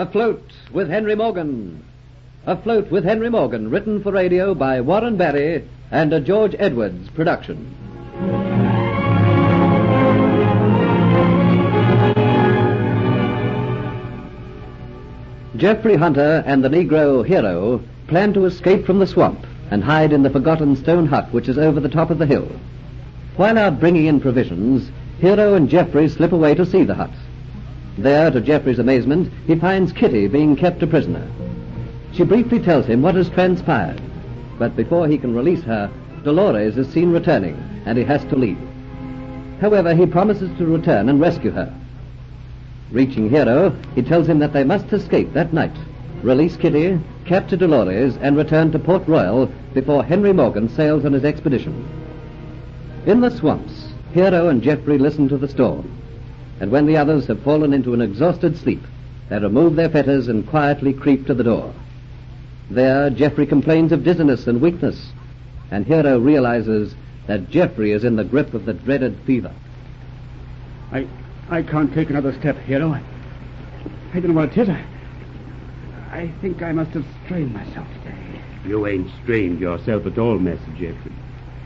Afloat with Henry Morgan. Afloat with Henry Morgan, written for radio by Warren Barry and a George Edwards production. Jeffrey Hunter and the Negro hero plan to escape from the swamp and hide in the forgotten stone hut which is over the top of the hill. While out bringing in provisions, Hero and Jeffrey slip away to see the hut. There, to Jeffrey's amazement, he finds Kitty being kept a prisoner. She briefly tells him what has transpired, but before he can release her, Dolores is seen returning, and he has to leave. However, he promises to return and rescue her. Reaching Hero, he tells him that they must escape that night, release Kitty, capture Dolores, and return to Port Royal before Henry Morgan sails on his expedition. In the swamps, Hero and Jeffrey listen to the storm, and when the others have fallen into an exhausted sleep, they remove their fetters and quietly creep to the door. There, Jeffrey complains of dizziness and weakness, and Hero realizes that Jeffrey is in the grip of the dreaded fever. I I can't take another step, Hero. I, I don't know what it is. I, I think I must have strained myself today. You ain't strained yourself at all, Master Jeffrey.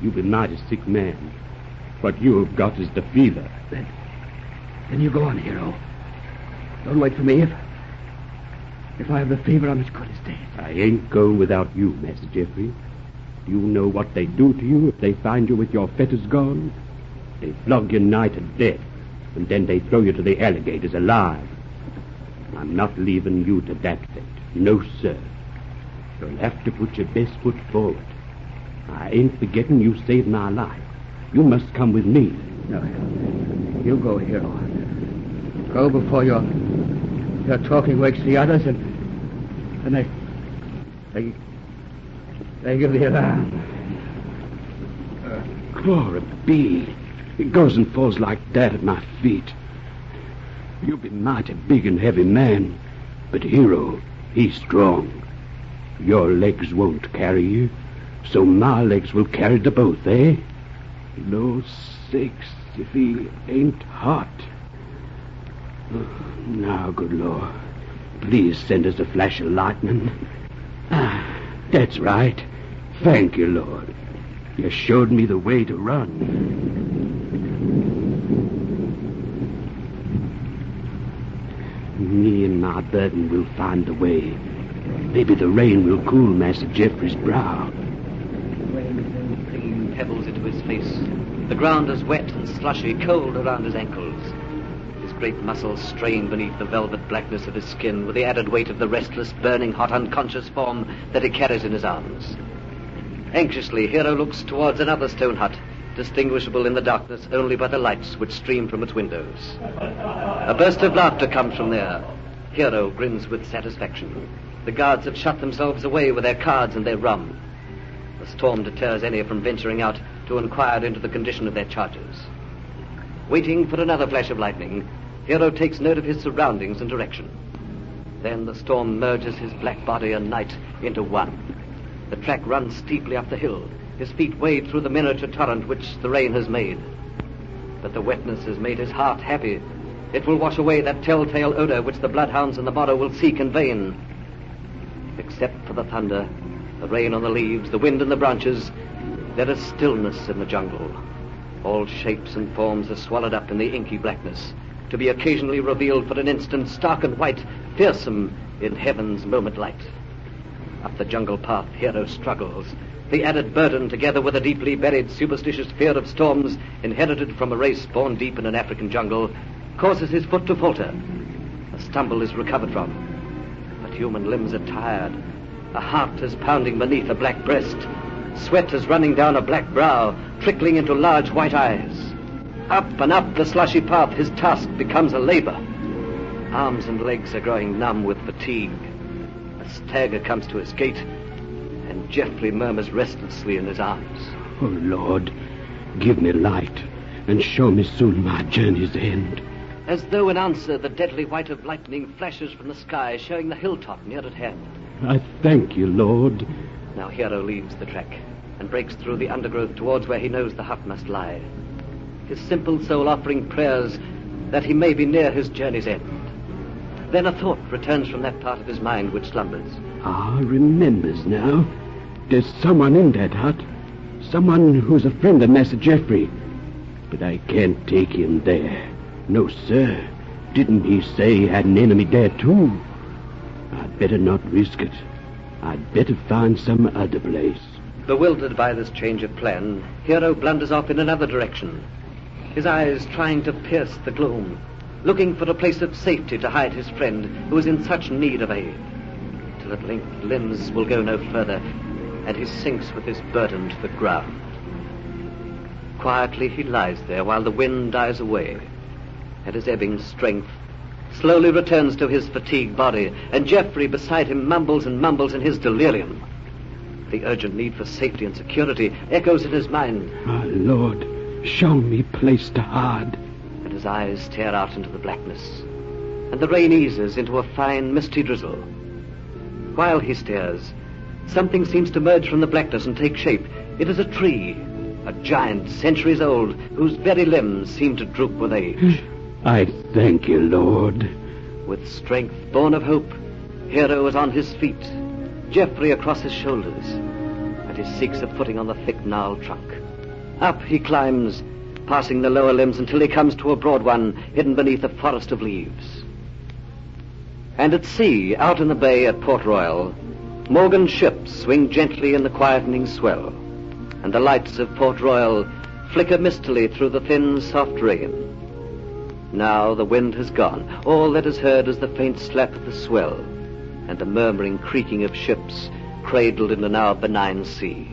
You've been mighty sick man. What you've got is the fever. Then, you go on, Hero. Don't wait for me. If, if I have the fever, I'm as good as dead. I ain't going without you, Master Jeffrey. Do you know what they do to you if they find you with your fetters gone? They flog you nigh to death, and then they throw you to the alligators alive. I'm not leaving you to that fate. No, sir. You'll have to put your best foot forward. I ain't forgetting you saved my life. You must come with me. No, you go, Hero. Go before your your talking wakes the others, and and they they they give the alarm. Glory be. It goes and falls like that at my feet. You've been mighty big and heavy man, but Hero, he's strong. Your legs won't carry you, so my legs will carry the both, eh? No sakes, if he ain't hot. Now, good Lord, please send us a flash of lightning. Ah, that's right. Thank you, Lord. You showed me the way to run. Me and my burden will find the way. Maybe the rain will cool Master Jeffrey's brow. The Rain flinging pebbles into his face. The ground is wet and slushy, cold around his ankles. Great muscles strain beneath the velvet blackness of his skin with the added weight of the restless, burning, hot, unconscious form that he carries in his arms. Anxiously, Hero looks towards another stone hut, distinguishable in the darkness only by the lights which stream from its windows. A burst of laughter comes from there. Hero grins with satisfaction. The guards have shut themselves away with their cards and their rum. The storm deters any from venturing out to inquire into the condition of their charges. Waiting for another flash of lightning, Hero takes note of his surroundings and direction. Then the storm merges his black body and night into one. The track runs steeply up the hill. His feet wade through the miniature torrent which the rain has made. But the wetness has made his heart happy. It will wash away that telltale odor which the bloodhounds in the bottom will seek in vain. Except for the thunder, the rain on the leaves, the wind in the branches, there is stillness in the jungle. All shapes and forms are swallowed up in the inky blackness, to be occasionally revealed for an instant stark and white, fearsome in heaven's moment light. Up the jungle path, Hero struggles. The added burden, together with a deeply buried superstitious fear of storms inherited from a race born deep in an African jungle, causes his foot to falter. A stumble is recovered from. But human limbs are tired. A heart is pounding beneath a black breast. Sweat is running down a black brow, trickling into large white eyes. Up and up the slushy path, his task becomes a labor. Arms and legs are growing numb with fatigue. A stagger comes to his gait, and Geoffrey murmurs restlessly in his arms. Oh, Lord, give me light and show me soon my journey's end. As though in answer, the deadly white of lightning flashes from the sky, showing the hilltop near at hand. I thank you, Lord. Now Hero leaves the track and breaks through the undergrowth towards where he knows the hut must lie. His simple soul offering prayers that he may be near his journey's end. Then a thought returns from that part of his mind which slumbers. Ah, remembers now. There's someone in that hut. Someone who's a friend of Master Geoffrey. But I can't take him there. No, sir. Didn't he say he had an enemy there, too? I'd better not risk it. I'd better find some other place. Bewildered by this change of plan, Hero blunders off in another direction, his eyes trying to pierce the gloom, looking for a place of safety to hide his friend who is in such need of aid, till at length limbs will go no further, and he sinks with his burden to the ground. Quietly he lies there while the wind dies away, and his ebbing strength slowly returns to his fatigued body, and Geoffrey beside him mumbles and mumbles in his delirium. The urgent need for safety and security echoes in his mind. My Lord, show me place to hide. And his eyes stare out into the blackness, and the rain eases into a fine, misty drizzle. While he stares, something seems to merge from the blackness and take shape. It is a tree, a giant, centuries old, whose very limbs seem to droop with age. I thank you, Lord. With strength born of hope, Hero is on his feet, Geoffrey across his shoulders, and he seeks a footing on the thick gnarled trunk. Up he climbs, passing the lower limbs until he comes to a broad one hidden beneath a forest of leaves. And at sea, out in the bay at Port Royal, Morgan's ships swing gently in the quietening swell, and the lights of Port Royal flicker mistily through the thin, soft rain. Now the wind has gone. All that is heard is the faint slap of the swell and the murmuring creaking of ships cradled in the now benign sea.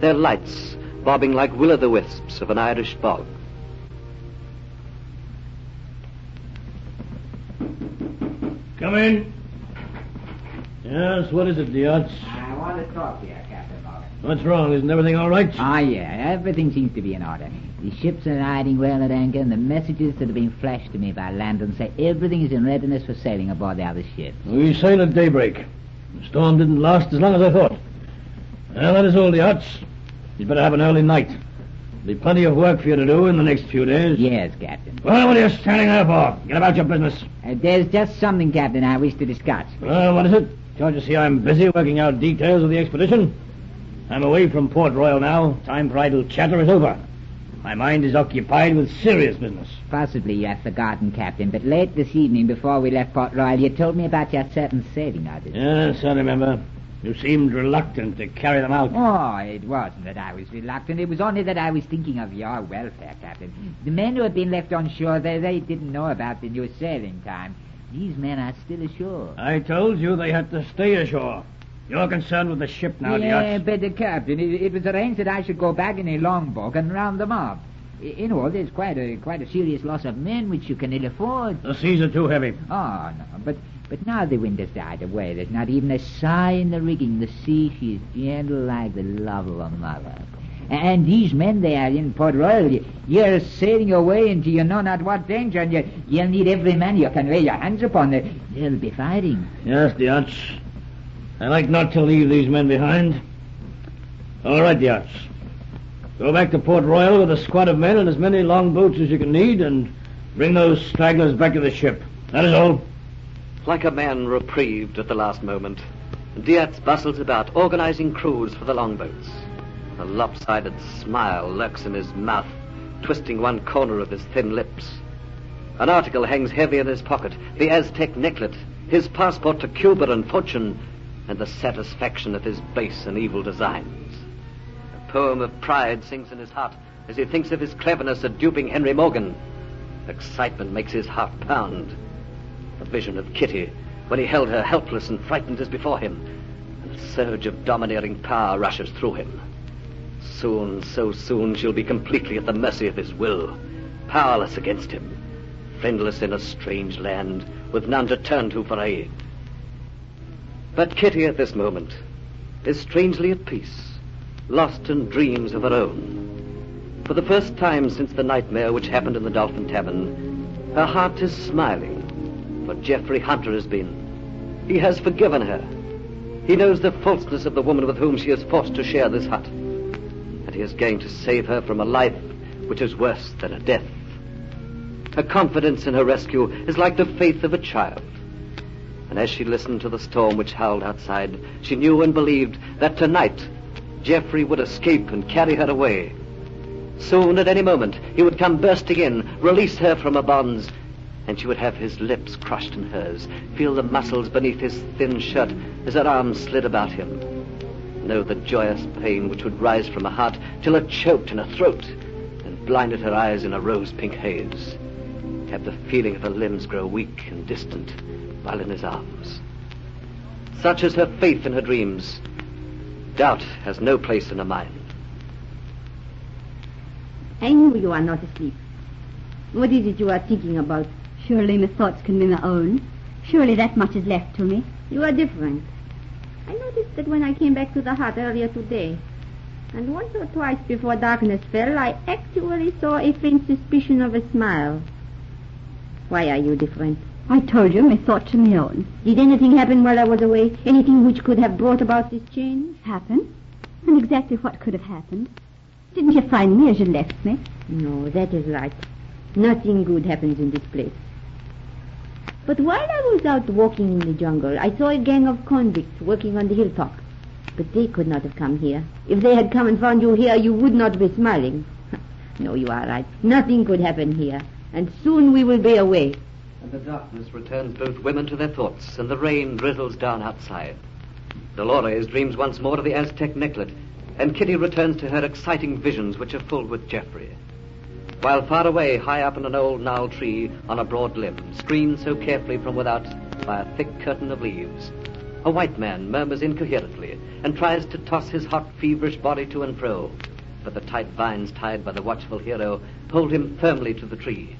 Their lights bobbing like will-o'-the-wisps of an Irish bog. Come in. Yes, what is it, Diaz? I want to talk to you, Captain Morgan. What's wrong? Isn't everything all right? Ah, yeah, everything seems to be in order. The ships are riding well at anchor, and the messages that have been flashed to me by Landon say everything is in readiness for sailing aboard the other ships. We sail at daybreak. The storm didn't last as long as I thought. Well, that is all, Diaz. You'd better have an early night. There'll be plenty of work for you to do in the next few days. Yes, Captain. Well, what are you standing there for? Get about your business. Uh, there's just something, Captain, I wish to discuss. Well, what is it? Can't you see I'm busy working out details of the expedition? I'm away from Port Royal now. Time for idle chatter is over. My mind is occupied with serious business. Possibly you have forgotten, Captain, but late this evening before we left Port Royal, you told me about your certain sailing orders. Yes, I remember. You seemed reluctant to carry them out. Oh, it wasn't that I was reluctant. It was only that I was thinking of your welfare, Captain. The men who had been left on shore, they, they didn't know about the new sailing time. These men are still ashore. I told you they had to stay ashore. You're concerned with the ship now, yeah, Diaz. but the captain, it, it was arranged that I should go back in a longboat and round them up. In all, there's quite a quite a serious loss of men, which you can ill afford. The seas are too heavy. Oh no, but but now the wind has died away. There's not even a sigh in the rigging. The sea, she's gentle like the love of a mother. And these men, they are in Port Royal. You- You're sailing away into you know not what danger, and you, you'll need every man you can lay your hands upon. They- They'll be fighting. Yes, Diaz. I like not to leave these men behind. All right, Diaz. Go back to Port Royal with a squad of men and as many longboats as you can need, and bring those stragglers back to the ship. That is all. Like a man reprieved at the last moment, Diaz bustles about, organizing crews for the longboats. A lopsided smile lurks in his mouth, twisting one corner of his thin lips. An article hangs heavy in his pocket, the Aztec necklet, his passport to Cuba and fortune, and the satisfaction of his base and evil designs. A poem of pride sings in his heart as he thinks of his cleverness at duping Henry Morgan. Excitement makes his heart pound. Vision of Kitty, when he held her helpless and frightened as before him, and a surge of domineering power rushes through him. Soon, so soon, she'll be completely at the mercy of his will, powerless against him, friendless in a strange land, with none to turn to for aid. But Kitty at this moment is strangely at peace, lost in dreams of her own. For the first time since the nightmare which happened in the Dolphin Tavern, her heart is smiling, for Geoffrey Hunter has been. He has forgiven her. He knows the falseness of the woman with whom she is forced to share this hut. And he is going to save her from a life which is worse than a death. Her confidence in her rescue is like the faith of a child. And as she listened to the storm which howled outside, she knew and believed that tonight Geoffrey would escape and carry her away. Soon, at any moment, he would come bursting in, release her from her bonds, and she would have his lips crushed in hers, feel the muscles beneath his thin shirt as her arms slid about him, know the joyous pain which would rise from her heart till it choked in her throat and blinded her eyes in a rose-pink haze, have the feeling of her limbs grow weak and distant while in his arms. Such is her faith in her dreams. Doubt has no place in her mind. I know you are not asleep. What is it you are thinking about? Surely my thoughts can be my own. Surely that much is left to me. You are different. I noticed that when I came back to the hut earlier today, and once or twice before darkness fell, I actually saw a faint suspicion of a smile. Why are you different? I told you my thoughts are my own. Did anything happen while I was away? Anything which could have brought about this change? Happen? And exactly what could have happened? Didn't you find me as you left me? No, that is right. Nothing good happens in this place. But while I was out walking in the jungle, I saw a gang of convicts working on the hilltop. But they could not have come here. If they had come and found you here, you would not be smiling. no, you are right. Nothing could happen here. And soon we will be away. And the darkness returns both women to their thoughts, and the rain drizzles down outside. Dolores dreams once more of the Aztec necklet, and Kitty returns to her exciting visions which are full with Geoffrey. While far away, high up in an old gnarled tree on a broad limb, screened so carefully from without by a thick curtain of leaves, a white man murmurs incoherently and tries to toss his hot, feverish body to and fro. But the tight vines tied by the watchful hero hold him firmly to the tree.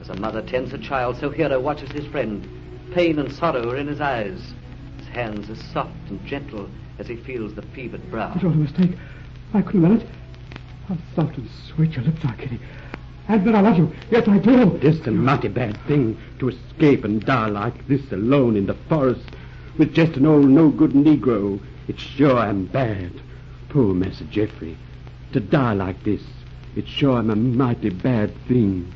As a mother tends a child, so Hero watches his friend. Pain and sorrow are in his eyes. His hands are soft and gentle as he feels the fevered brow. It was a mistake. I couldn't it. How soft and sweet your lips are, Kitty. Then I love you. Yes, I do. It is a mighty bad thing to escape and die like this alone in the forest with just an old no-good Negro. It's sure am bad. Poor Master Geoffrey. To die like this, it's sure am a mighty bad thing.